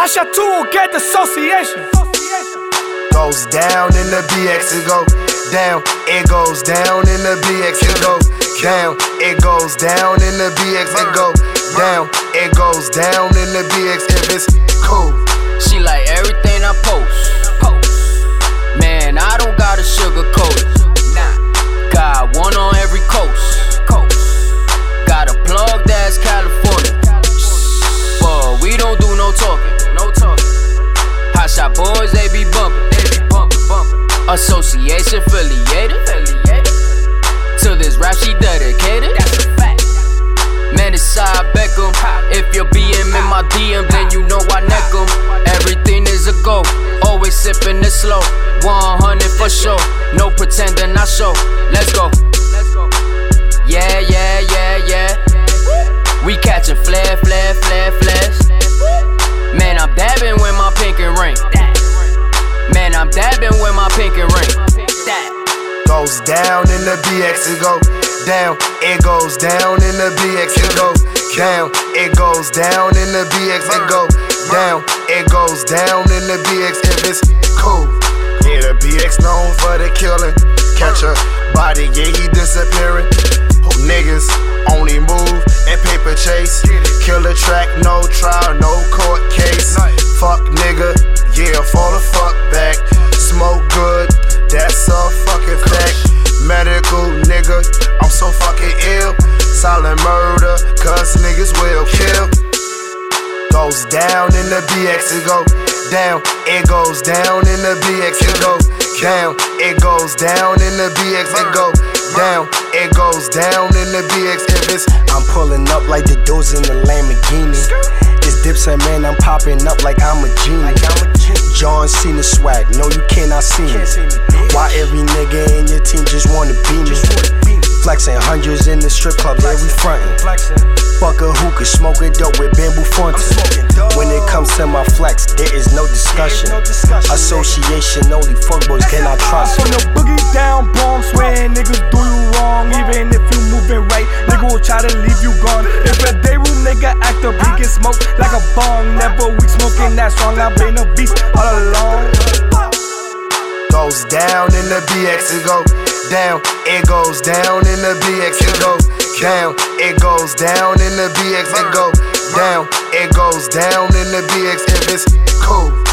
Hachatu get association. Goes down in the BX, it go down. It goes down in the BX, it go down. It goes down in the BX, it go down. It goes down in the BX if it's cool. She like everything I post. Post. Association affiliated. To this rap, she dedicated. That's a fact. Man, it's side Beckham. If you're BM in my DM, then you know I neck 'em. Everything is a go. Always sipping it slow. 100 for sure. No pretending I show. Let's go. Yeah, yeah, yeah, yeah. We catching flare, flare, flare, flares. Man, I'm dabbing with my pinky ring. Man, I'm dabbing with my pinky ring. Goes down in the BX, it go down. It goes down in the BX, it go down. It goes down in the BX, it go down. It goes down in the BX if it's cool. Yeah, the BX known for the killing. Catch a body, yeah, he disappearing. Niggas only move and paper chase. Kill the track, no down in the BX, it go down. It goes down in the BX, it go down. It goes down in the BX, it go down. It goes down in the BX if it's. I'm pulling up like the dudes in the Lamborghini. It's dips and man, I'm popping up like I'm a genie. John Cena swag, no you cannot see me. Why every nigga in your team just wanna be me? Flexing hundreds in the strip club, yeah we frontin'. Fuck a hookah, smoking dope with bamboo fontin. When it comes to my flex, there is no discussion. Association only fuck boys cannot trust. From the boogie down, bomb swearing niggas do you wrong. Even if you moving right, nigga will try to leave you gone. If a day room nigga act up, he get smoked like a bong. Never weak smoking that strong. I've been a beast all along. Goes down in the BX, it go down. It goes down in the BX, it go down. It goes down in the BX, it go down. It goes down in the BX if it's cool.